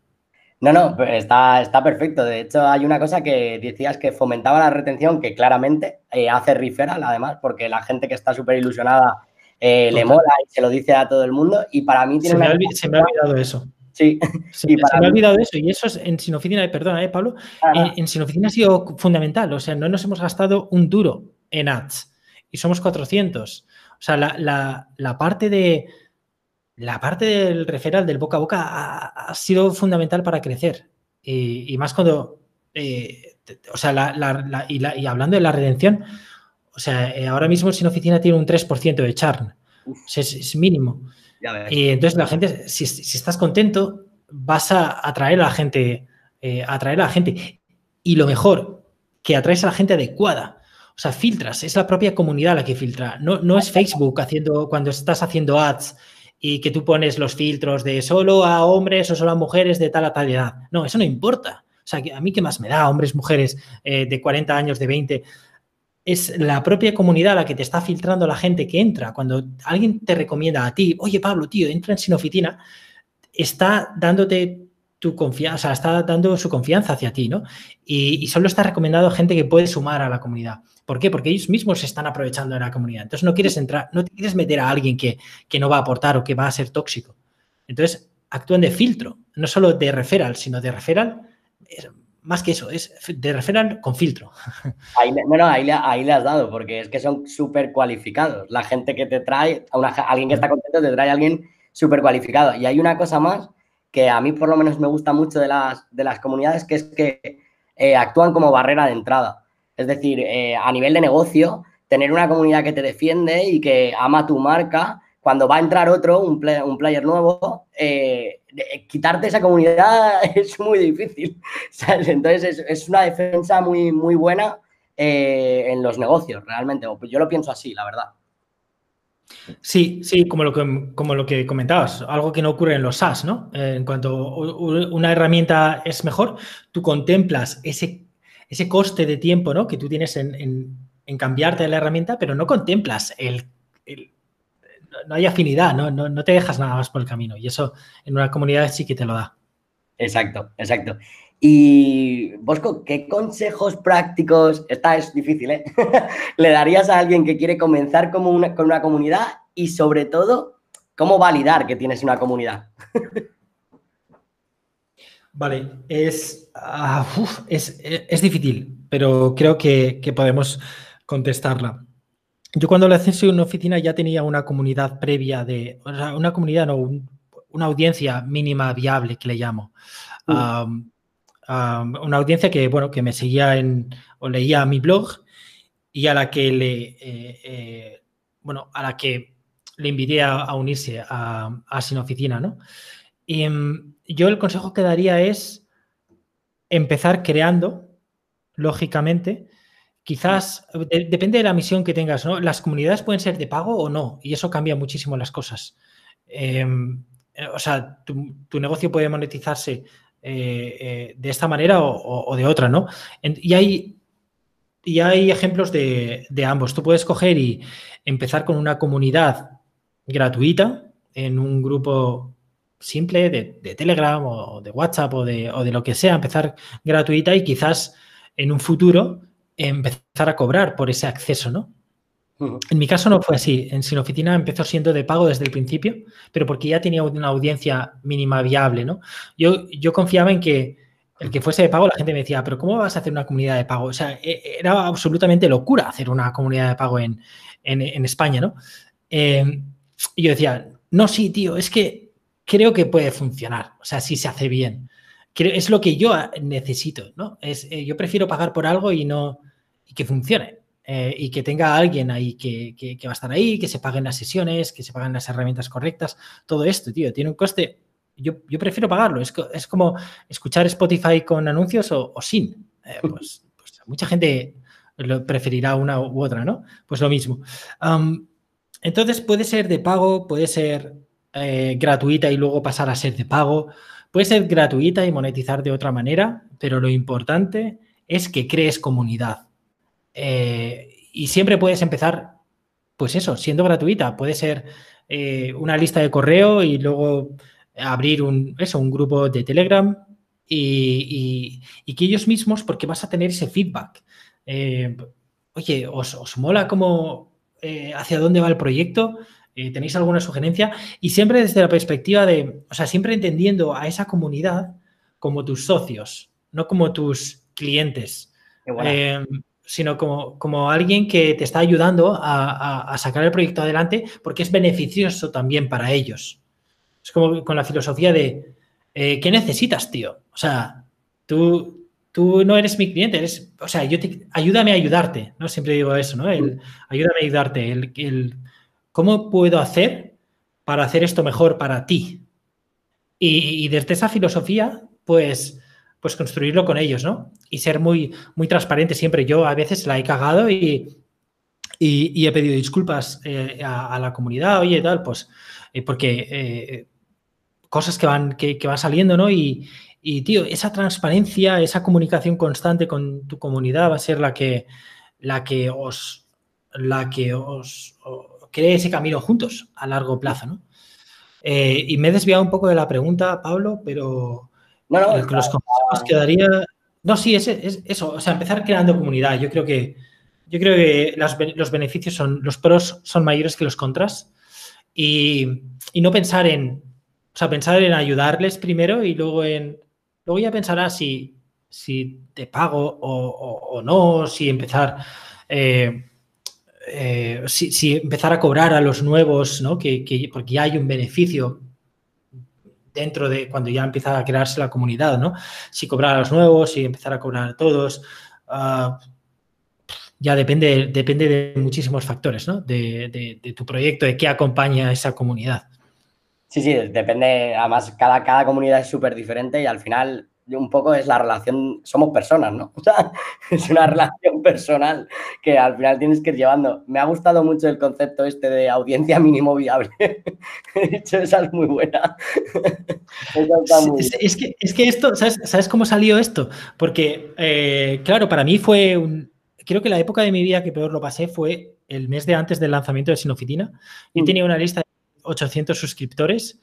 No, no, está, está perfecto. De hecho, hay una cosa que decías que fomentaba la retención, que claramente eh, hace referral, además, porque la gente que está súper ilusionada eh, le mola y se lo dice a todo el mundo. Y para mí tiene se, me, ha, se me ha olvidado eso. Sí. [laughs] Se, me ha olvidado eso. Y eso es en Sinoficina, perdona, ¿eh, Pablo? En, Sinoficina ha sido fundamental. O sea, no nos hemos gastado un duro en ads y somos 400. O sea, la, parte de la parte del referral del boca a boca ha, sido fundamental para crecer. Y, más cuando, eh, o sea, y, y, hablando de la redención, o sea, eh, ahora mismo sin oficina tiene un 3% de charn. es, mínimo. Y entonces la gente, si, estás contento, vas a atraer a la gente, eh, atraer a la gente. Y lo mejor, que atraes a la gente adecuada. O sea, filtras, es la propia comunidad la que filtra. No, no es Facebook haciendo, cuando estás haciendo ads y que tú pones los filtros de solo a hombres o solo a mujeres de tal a tal edad. No, eso no importa. O sea, a mí qué más me da, hombres, mujeres eh, de 40 años, de 20 es la propia comunidad la que te está filtrando la gente que entra. Cuando alguien te recomienda a ti, oye Pablo, tío, entra en Sinofitina, está dándote tu confianza, o sea, está dando su confianza hacia ti, ¿no? Y, solo está recomendado a gente que puede sumar a la comunidad. ¿Por qué? Porque ellos mismos se están aprovechando de la comunidad. Entonces no quieres entrar, no te quieres meter a alguien que, que no va a aportar o que va a ser tóxico. Entonces actúan de filtro, no solo de referral, sino de referral más que eso, es de referral con filtro. [laughs] Ahí, no, no, ahí, le has dado, porque es que son súper cualificados. La gente que te trae, a, alguien que está contento, te trae a alguien súper cualificado. Y hay una cosa más que a mí por lo menos me gusta mucho de las, de las comunidades, que es que eh, actúan como barrera de entrada. Es decir, eh, a nivel de negocio, tener una comunidad que te defiende y que ama tu marca, cuando va a entrar otro, un, player nuevo, eh, quitarte esa comunidad [laughs] es muy difícil. [laughs] Entonces es, una defensa muy, muy buena en los negocios, realmente. Yo lo pienso así, la verdad. Sí, sí, como lo que, como lo que comentabas, algo que no ocurre en los SaaS, ¿no? en cuanto una herramienta es mejor, tú contemplas ese, ese coste de tiempo ¿no? que tú tienes en, cambiarte de la herramienta, pero no contemplas el, no hay afinidad, ¿no? No, te dejas nada más por el camino. Y eso en una comunidad sí que te lo da. Exacto, exacto. Y Bosco, ¿qué consejos prácticos, esta es difícil, ¿eh? [laughs] le darías a alguien que quiere comenzar como una, con una comunidad y sobre todo, cómo validar que tienes una comunidad? [laughs] vale, es, ah, es, difícil, pero creo que, podemos contestarla. Yo cuando le hice una oficina ya tenía una comunidad previa de, o sea, una comunidad, no, una audiencia mínima viable que le llamo. Uh una audiencia que, bueno, que me seguía en, o leía mi blog y a la que le, eh, eh, bueno, a la que le invité a, unirse a, a, Sin Oficina, ¿no? Y mm, yo el consejo que daría es empezar creando, lógicamente, quizás, depende de la misión que tengas, ¿no? Las comunidades pueden ser de pago o no, y eso cambia muchísimo las cosas. Em, o sea, tu, negocio puede monetizarse eh, eh, de esta manera o, de otra, ¿no? y hay, y hay ejemplos de, ambos. Tú puedes coger y empezar con una comunidad gratuita en un grupo simple de, Telegram o de WhatsApp o de, o de, lo que sea, empezar gratuita y quizás en un futuro empezar a cobrar por ese acceso, ¿no? En mi caso no fue así. En Sin Oficina empezó siendo de pago desde el principio, pero porque ya tenía una audiencia mínima viable, ¿no? Yo, confiaba en que el que fuese de pago, la gente me decía, pero ¿cómo vas a hacer una comunidad de pago? O sea, e, era absolutamente locura hacer una comunidad de pago en, España, ¿no? Em, y yo decía, no, sí, tío, es que creo que puede funcionar, o sea, si se hace bien. es lo que yo necesito, ¿no? Es, eh, yo prefiero pagar por algo y no y que funcione. Eh, y que tenga alguien ahí que, va a estar ahí, que se paguen las sesiones, que se paguen las herramientas correctas, todo esto, tío, tiene un coste. Yo, prefiero pagarlo. Es, es, como escuchar Spotify con anuncios o, sin. Eh, [laughs] pues, pues, mucha gente lo preferirá una u otra, ¿no? Pues lo mismo. entonces puede ser de pago, puede ser eh, gratuita y luego pasar a ser de pago. Puede ser gratuita y monetizar de otra manera, pero lo importante es que crees comunidad. Eh, y siempre puedes empezar, pues eso, siendo gratuita. Puede ser eh, una lista de correo y luego abrir un, eso, un grupo de Telegram y, que ellos mismos, porque vas a tener ese feedback. Eh, oye, ¿os, mola cómo, hacia dónde va el proyecto? ¿Tenéis alguna sugerencia? Y siempre desde la perspectiva de, o sea, siempre entendiendo a esa comunidad como tus socios, no como tus clientes sino como, como alguien que te está ayudando a, sacar el proyecto adelante porque es beneficioso también para ellos. Es como con la filosofía de, eh, ¿qué necesitas, tío? O sea, tú, tú no eres mi cliente, eres, o sea, yo te, ayúdame a ayudarte, ¿no? Siempre digo eso, ¿no? El, ayúdame a ayudarte, el, el, ¿cómo puedo hacer para hacer esto mejor para ti? Y desde esa filosofía, pues pues construirlo con ellos, ¿no? Y ser muy, muy transparente siempre. Yo a veces la he cagado y, y, he pedido disculpas eh, a, la comunidad, oye, tal, pues, eh, porque eh, cosas que van, que, van saliendo, ¿no? Y, y, tío, esa transparencia, esa comunicación constante con tu comunidad va a ser la que, la que os, la que os, cree ese camino juntos a largo plazo, ¿no? y me he desviado un poco de la pregunta, Pablo, pero los consejos quedaría. No, sí, es, eso. O sea, empezar creando comunidad. Yo creo que, yo creo que los beneficios son, los pros son mayores que los contras. Y, no pensar en, o sea, pensar en ayudarles primero y luego en, luego ya pensarás si, si te pago o, no, si empezar, eh, eh, si, empezar a cobrar a los nuevos, ¿no? Que, que, porque ya hay un beneficio dentro de cuando ya empieza a crearse la comunidad, ¿no? Si cobrar a los nuevos, si empezar a cobrar a todos, ah, ya depende, depende de muchísimos factores, ¿no? De, tu proyecto, de qué acompaña a esa comunidad. Sí, sí, depende, además cada, cada comunidad es súper diferente y al final un poco es la relación, somos personas, ¿no? [laughs] O sea, es una relación personal que al final tienes que ir llevando. Me ha gustado mucho el concepto este de audiencia mínimo viable. [laughs] He dicho, esa es muy buena. [laughs] es, que, es que esto, ¿sabes, cómo salió esto? Porque, eh, claro, para mí fue un... Creo que la época de mi vida que peor lo pasé fue el mes de antes del lanzamiento de Sinofitina. Yo mm. tenía una lista de 800 suscriptores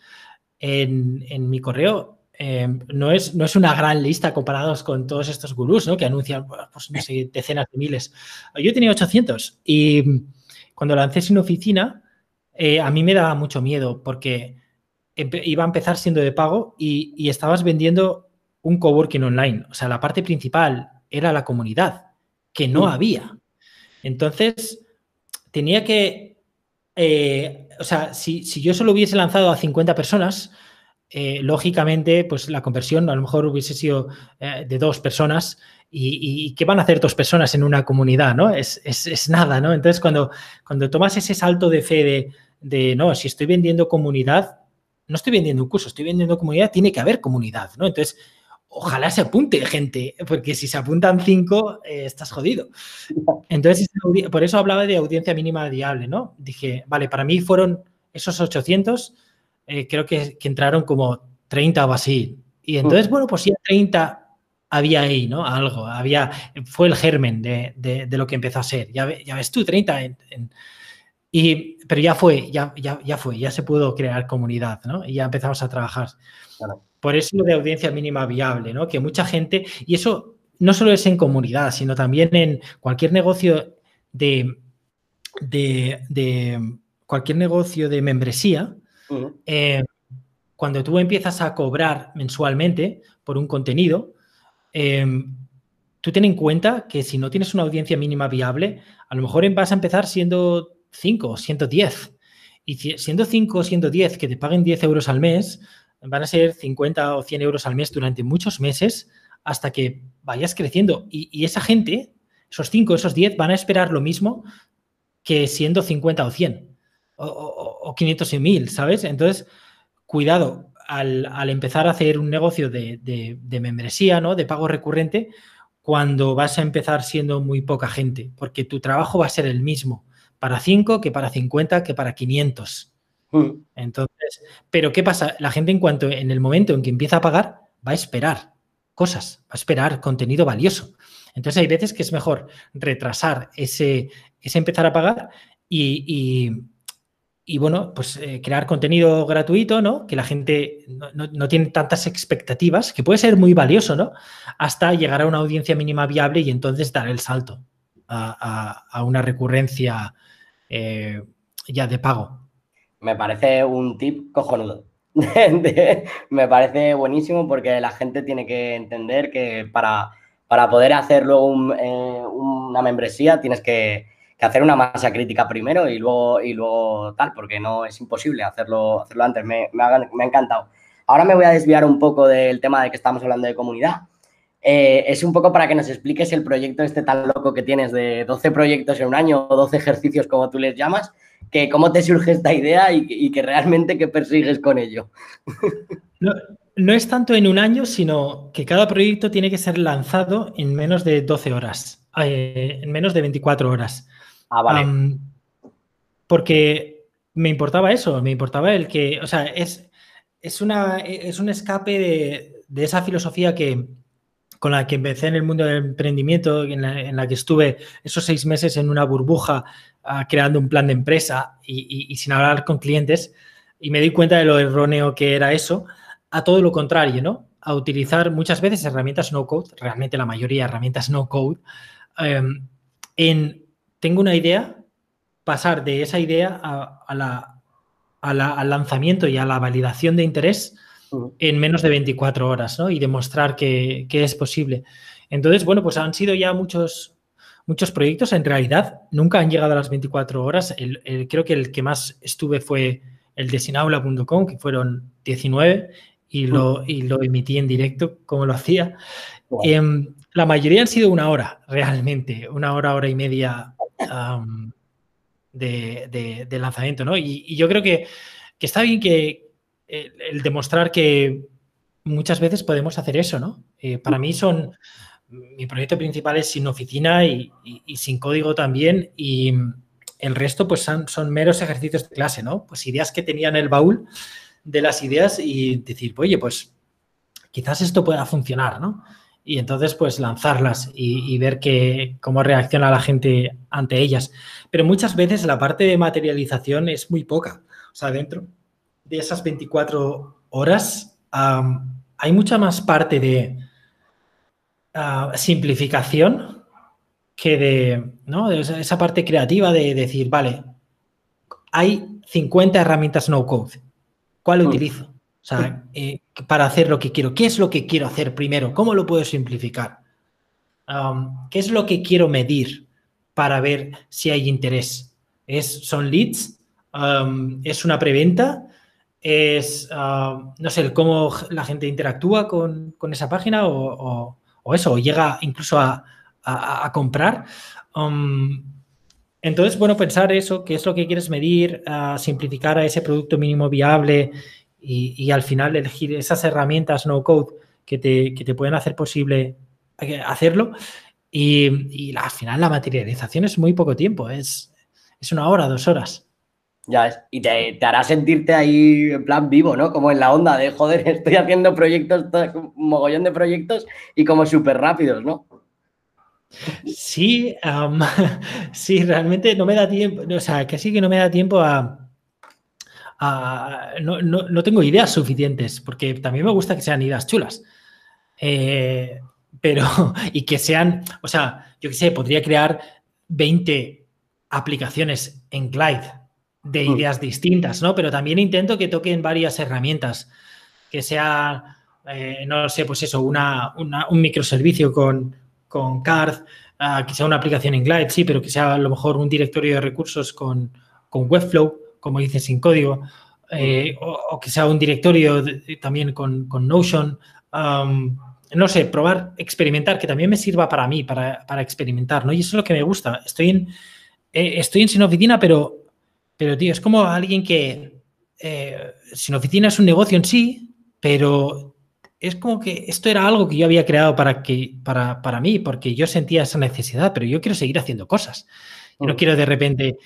en, en mi correo eh, no, es, no es una gran lista comparados con todos estos gurús, ¿no? Que anuncian, pues, no sé, decenas de miles. Yo tenía 800 y cuando lancé sin oficina, eh, a mí me daba mucho miedo porque iba a empezar siendo de pago y, estabas vendiendo un coworking online. O sea, la parte principal era la comunidad, que no había. Entonces, tenía que, eh, o sea, si, si, yo solo hubiese lanzado a 50 personas, eh, lógicamente, pues la conversión a lo mejor hubiese sido eh, de dos personas y, ¿qué van a hacer dos personas en una comunidad? ¿no? Es, nada, ¿no? Entonces, cuando, cuando tomas ese salto de fe de, no, si estoy vendiendo comunidad, no estoy vendiendo un curso, estoy vendiendo comunidad, tiene que haber comunidad, ¿no? Entonces, ojalá se apunte gente, porque si se apuntan cinco, eh, estás jodido. Entonces, por eso hablaba de audiencia mínima viable, ¿no? Dije, vale, para mí fueron esos 800 eh, creo que, entraron como 30 o así. Y entonces, bueno, pues ya 30 había ahí, ¿no? Algo, había, fue el germen de, lo que empezó a ser. Ya, ya ves tú, 30 y, pero ya fue, ya, ya, ya fue, ya se pudo crear comunidad, ¿no? Y ya empezamos a trabajar. Por eso de audiencia mínima viable, ¿no? Que mucha gente, y eso no solo es en comunidad, sino también en cualquier negocio de, de, de cualquier negocio de membresía, eh, cuando tú empiezas a cobrar mensualmente por un contenido, em, tú ten en cuenta que si no tienes una audiencia mínima viable, a lo mejor vas a empezar siendo 5 o 110. Y siendo 5 o 110 que te paguen 10 euros al mes, van a ser 50 o 100 euros al mes durante muchos meses hasta que vayas creciendo. Y, y esa gente, esos 5, esos 10, van a esperar lo mismo que siendo 50 o 100 o, 500 y 1000, ¿sabes? Entonces, cuidado, al, empezar a hacer un negocio de, membresía, ¿no? De pago recurrente, cuando vas a empezar siendo muy poca gente, porque tu trabajo va a ser el mismo para 5 que para 50 que para 500. Mm. Entonces, pero ¿qué pasa? La gente en cuanto, en el momento en que empieza a pagar, va a esperar cosas, va a esperar contenido valioso. Entonces hay veces que es mejor retrasar ese, ese empezar a pagar y, y bueno, pues eh, crear contenido gratuito, ¿no? Que la gente no, tiene tantas expectativas, que puede ser muy valioso, ¿no? Hasta llegar a una audiencia mínima viable y entonces dar el salto a, una recurrencia eh, ya de pago. Me parece un tip cojonudo. [laughs] me parece buenísimo porque la gente tiene que entender que para, para poder hacer luego eh, una membresía tienes que hacer una masa crítica primero y luego, y luego tal, porque no es imposible hacerlo, hacerlo antes. Me, me, ha, encantado. Ahora me voy a desviar un poco del tema de que estamos hablando de comunidad. Eh, es un poco para que nos expliques el proyecto este tan loco que tienes de 12 proyectos en un año o 12 ejercicios como tú les llamas, que cómo te surge esta idea y, que realmente qué persigues con ello. No, es tanto en un año, sino que cada proyecto tiene que ser lanzado en menos de 12 horas, eh, en menos de 24 horas. Ah, vale. porque me importaba eso, me importaba el que, o sea, es, es, una, es un escape de, esa filosofía que, con la que empecé en el mundo del emprendimiento, en la, que estuve esos seis meses en una burbuja ah, creando un plan de empresa y, sin hablar con clientes, y me di cuenta de lo erróneo que era eso, a todo lo contrario, ¿no? A utilizar muchas veces herramientas no code, realmente la mayoría herramientas no code, em, en tengo una idea, pasar de esa idea a, la, al lanzamiento y a la validación de interés en menos de 24 horas, ¿no? Y demostrar que, es posible. Entonces, bueno, pues han sido ya muchos, muchos proyectos. En realidad, nunca han llegado a las 24 horas. creo que el que más estuve fue el de sinaula.com, que fueron 19, y lo, y lo emití en directo, como lo hacía. Em, la mayoría han sido una hora, realmente, una hora, hora y media de, lanzamiento, ¿no? Y, yo creo que, está bien que el, demostrar que, muchas veces podemos hacer eso, ¿no? Eh, para mí son, mi proyecto principal es sin oficina y, sin código también y el resto pues son, son, meros ejercicios de clase, ¿no? Pues ideas que tenía en el baúl de las ideas y decir, oye, pues quizás esto pueda funcionar, ¿no? Y entonces pues lanzarlas y, ver que, cómo reacciona la gente ante ellas. Pero muchas veces la parte de materialización es muy poca. O sea, dentro de esas 24 horas hay mucha más parte de ah, simplificación que de, ¿no? esa parte creativa de decir, vale, hay 50 herramientas no code. ¿Cuál mm. utilizo? O sea, eh, para hacer lo que quiero. ¿Qué es lo que quiero hacer primero? ¿Cómo lo puedo simplificar? ¿Qué es lo que quiero medir para ver si hay interés? ¿Es, ¿Son leads? ¿Es una preventa? es, ah, no sé, cómo la gente interactúa con, esa página o, eso, o llega incluso a, comprar. Um, entonces, bueno, pensar eso, qué es lo que quieres medir, simplificar a ese producto mínimo viable y, al final elegir esas herramientas no code que te, pueden hacer posible hacerlo. Y, al final la materialización es muy poco tiempo, es, es una hora, dos horas. Ya es, y te, hará sentirte ahí en plan vivo, ¿no? Como en la onda de, joder, [laughs] estoy haciendo proyectos, un mogollón de proyectos y como súper rápidos, ¿no? Sí, [laughs] sí, realmente no me da tiempo, o sea, que sí que no me da tiempo a... no, tengo ideas suficientes, porque también me gusta que sean ideas chulas. Eh, pero, [laughs] y que sean, o sea, yo qué sé, podría crear 20 aplicaciones en Glide de mm. ideas distintas, ¿no? Pero también intento que toquen varias herramientas, que sea, eh, no sé, pues eso, una, un microservicio con, con Card, ah, que sea una aplicación en Glide, sí, pero que sea a lo mejor un directorio de recursos con, con Webflow, como dices, sin código, eh, o, que sea un directorio también con, Notion. no sé, probar, experimentar, que también me sirva para mí, para, experimentar, ¿no? Y eso es lo que me gusta. Estoy en, eh, estoy en Sin Oficina, pero pero, tío, es como alguien que eh, sin oficina es un negocio en sí, pero es como que esto era algo que yo había creado para, que, para, para mí, porque yo sentía esa necesidad, pero yo quiero seguir haciendo cosas. Y no mm. quiero de repente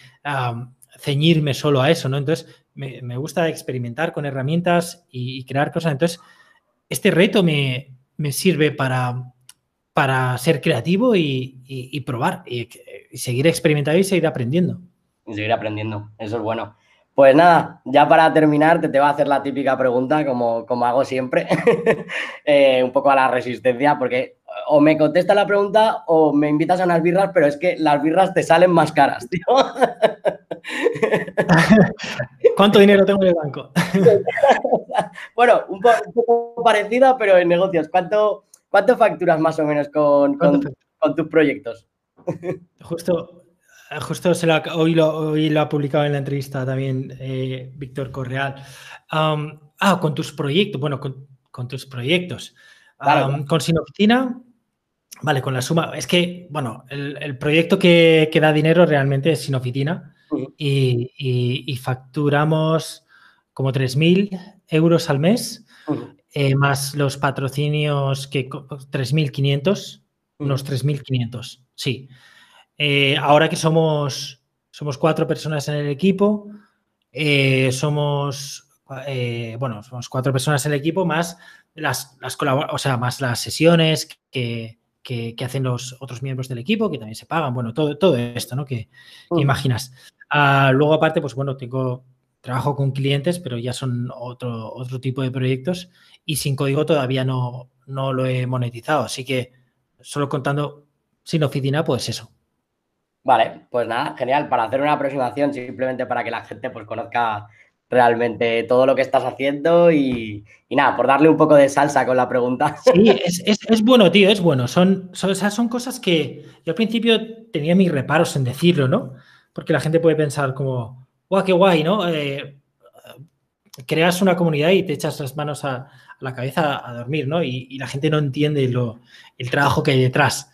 ceñirme solo a eso, ¿no? Entonces, me, gusta experimentar con herramientas y, crear cosas. Entonces, este reto me, sirve para, para ser creativo y, probar y, seguir experimentando y seguir aprendiendo y seguir aprendiendo. Eso es bueno. Pues nada, ya para terminar, te, te va a hacer la típica pregunta, como, como hago siempre, [laughs] eh, un poco a la resistencia, porque o me contesta la pregunta o me invitas a unas birras, pero es que las birras te salen más caras, tío. [laughs] [laughs] ¿Cuánto dinero tengo en el banco? [laughs] bueno, un, poco parecida, pero en negocios. ¿Cuánto, cuánto facturas más o menos con, con, con tus proyectos? [laughs] Justo, justo se lo, hoy, lo, lo ha publicado en la entrevista también eh, Víctor Correal. ah, con tus proyectos, bueno, con, tus proyectos. Con Sin Oficina, vale, con la suma. Es que, bueno, el, proyecto que, que, da dinero realmente es Y, facturamos como 3.000 euros al mes, eh, más los patrocinios que 3.500, unos 3.500, sí. Eh, ahora que somos, somos cuatro personas en el equipo, eh, somos, eh, bueno, somos cuatro personas en el equipo más las, las o sea, más las sesiones que, hacen los otros miembros del equipo, que también se pagan, bueno, todo, todo esto, ¿no? Que, mm. imaginas. Ah, luego, aparte, pues bueno, tengo trabajo con clientes, pero ya son otro, otro tipo de proyectos y sin código todavía no, no lo he monetizado. Así que solo contando sin oficina, pues eso, Vale, pues nada, genial. Para hacer una aproximación, simplemente para que la gente pues conozca realmente todo lo que estás haciendo y, nada, por darle un poco de salsa con la pregunta. Sí, es, bueno, tío, es bueno. Son, son, son cosas que yo al principio tenía mis reparos en decirlo, ¿no? Porque la gente puede pensar como, guau, qué guay, ¿no? Eh, creas una comunidad y te echas las manos a, la cabeza a dormir, ¿no? Y, la gente no entiende lo, el trabajo que hay detrás.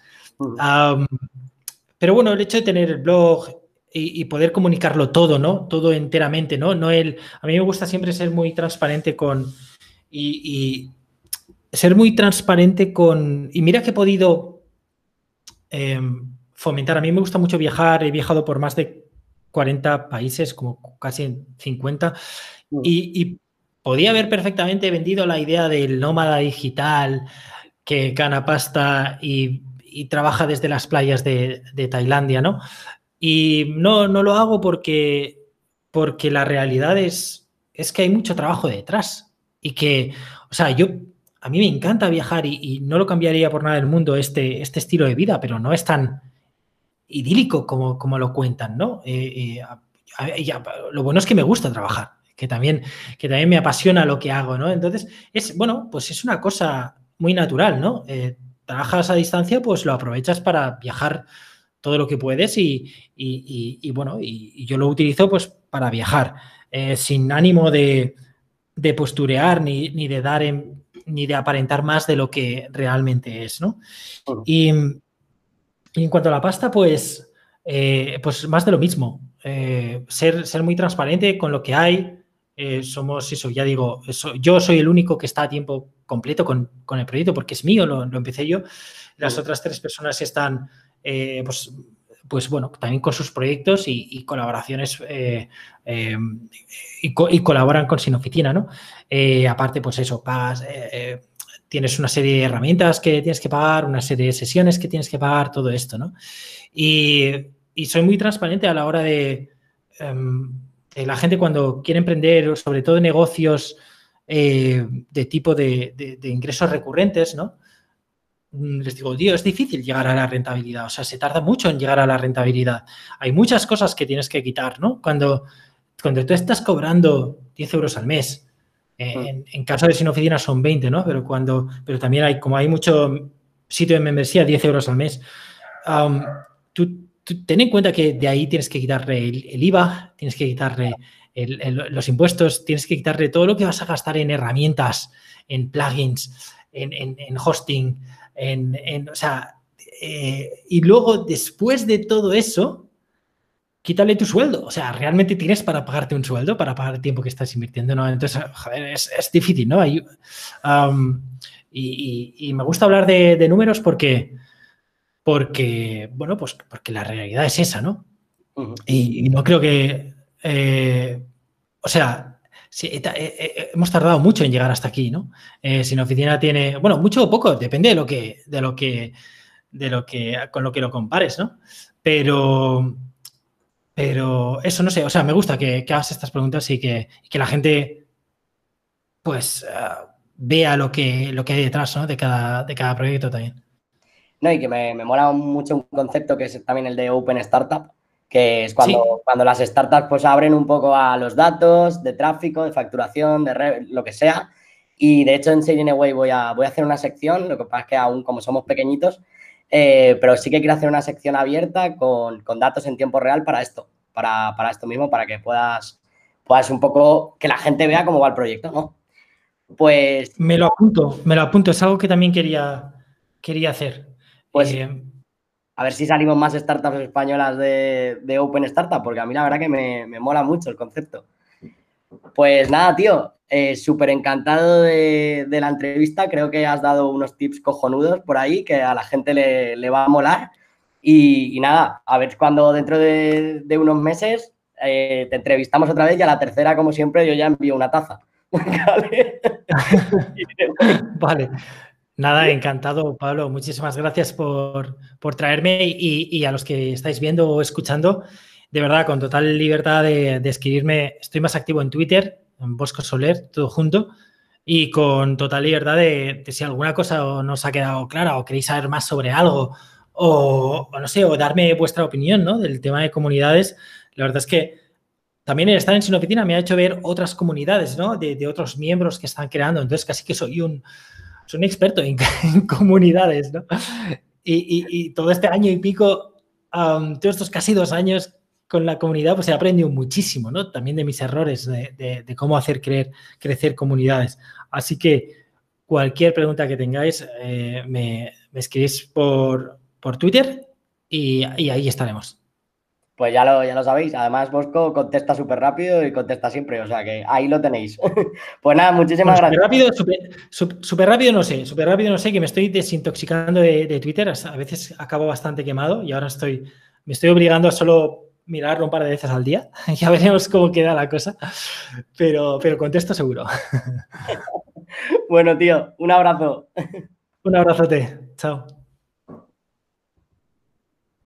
Pero bueno, el hecho de tener el blog y, poder comunicarlo todo, ¿no? Todo enteramente, ¿no? no el, a mí me gusta siempre ser muy transparente con y, ser muy transparente con... Y mira que he podido em, fomentar. A mí me gusta mucho viajar. He viajado por más de 40 países, como casi 50. Mm. Y, podía haber perfectamente vendido la idea del nómada digital que gana pasta y, trabaja desde las playas de, Tailandia, ¿no? Y no, no lo hago porque, porque la realidad es, es que hay mucho trabajo detrás. Y que, o sea, yo a mí me encanta viajar y, no lo cambiaría por nada del mundo este, este estilo de vida, pero no es tan idílico como, como lo cuentan, ¿no? Eh, eh, lo bueno es que me gusta trabajar, que también, que también me apasiona lo que hago, ¿no? Entonces, es, bueno, pues es una cosa muy natural, ¿no? Eh, trabajas a distancia, pues lo aprovechas para viajar todo lo que puedes y, bueno, y, yo lo utilizo pues para viajar, sin ánimo de, de posturear ni, ni de dar en, ni de aparentar más de lo que realmente es, ¿no? Y, en cuanto a la pasta, pues, eh, pues más de lo mismo. Eh, ser, ser muy transparente con lo que hay. Eh, somos eso, ya digo, yo soy el único que está a tiempo completo con, el proyecto porque es mío, lo, empecé yo. Las otras tres personas están, pues, pues bueno, también con sus proyectos y, colaboraciones y, colaboran con Sin Oficina, ¿no? Eh, aparte, pues eso, pagas, tienes una serie de herramientas que tienes que pagar, una serie de sesiones que tienes que pagar, todo esto, ¿no? Y, soy muy transparente a la hora de, em, la gente cuando quiere emprender, sobre todo negocios de tipo de, ingresos recurrentes, ¿no? Mm, les digo, tío, es difícil llegar a la rentabilidad, o sea, se tarda mucho en llegar a la rentabilidad. Hay muchas cosas que tienes que quitar, ¿no? Cuando, cuando tú estás cobrando 10 euros al mes, Mm. En, caso de sin oficina son 20, ¿no? Pero cuando, pero también hay, como hay mucho sitio de membresía, 10 euros al mes, tú, ten en cuenta que de ahí tienes que quitarle el, IVA, tienes que quitarle los impuestos, tienes que quitarle todo lo que vas a gastar en herramientas, en plugins, en, hosting, en, o sea, eh, y luego después de todo eso, quítale tu sueldo. O sea, realmente tienes para pagarte un sueldo, para pagar el tiempo que estás invirtiendo, ¿no? Entonces, joder, es, difícil, ¿no? y, me gusta hablar de, números porque, porque, bueno, pues porque la realidad es esa, ¿no? y, no creo que, eh, o sea, eh, eh, hemos tardado mucho en llegar hasta aquí, ¿no? sin oficina tiene, bueno, mucho o poco, depende de lo que, de lo que, de lo que, con lo que lo compares, ¿no? Pero, pero eso no sé, o sea, me gusta que, hagas estas preguntas y que, la gente pues eh, vea lo que, lo que hay detrás de, cada, de cada proyecto también. No, y que me, mola mucho un concepto que es también el de Open Startup, que es cuando, cuando las startups pues abren un poco a los datos de tráfico, de facturación, de lo que sea. Y de hecho en Away voy a, voy a hacer una sección, lo que pasa es que aún como somos pequeñitos, eh, pero sí que quiero hacer una sección abierta con, datos en tiempo real para esto, para, esto mismo, para que puedas, puedas un poco, que la gente vea cómo va el proyecto, ¿no? Pues... Me lo apunto, me lo apunto, es algo que también quería, quería hacer. Pues eh, a ver si salimos más startups españolas de, Open Startup, porque a mí la verdad que me, me mola mucho el concepto. Pues nada, tío, eh, súper encantado de, la entrevista. Creo que has dado unos tips cojonudos por ahí que a la gente le, va a molar. Y, nada, a ver cuando dentro de, unos meses eh, te entrevistamos otra vez y a la tercera, como siempre, yo ya envío una taza. [laughs] [laughs] vale. Nada, encantado, Pablo. Muchísimas gracias por, traerme y, a los que estáis viendo o escuchando, de verdad, con total libertad de, de escribirme. Estoy más activo en Twitter, en Bosco Soler, todo junto, y con total libertad de, si alguna cosa nos ha quedado clara o queréis saber más sobre algo o, no sé, o darme vuestra opinión ¿no? del tema de comunidades. La verdad es que también el estar en Sin me ha hecho ver otras comunidades, ¿no? De, otros miembros que están creando. Entonces, casi que soy un, experto [laughs] en, comunidades, ¿no? Y, todo este año y pico, todos estos casi dos años con la comunidad, pues he aprendido muchísimo, ¿no? También de mis errores, de, cómo hacer creer, crecer comunidades. Así que cualquier pregunta que tengáis, eh, me, escribís por, Twitter y, ahí estaremos. Pues ya lo, ya lo sabéis. Además, Bosco contesta súper rápido y contesta siempre. O sea que ahí lo tenéis. [laughs] pues nada, muchísimas gracias. Rápido, súper rápido no sé, súper rápido no sé, que me estoy desintoxicando de, Twitter. A veces acabo bastante quemado y ahora estoy, me estoy obligando a solo mirarlo un par de veces al día. [laughs] ya veremos cómo queda la cosa. Pero, pero contesto seguro. [laughs] bueno, tío, un abrazo. Un abrazote. Chao.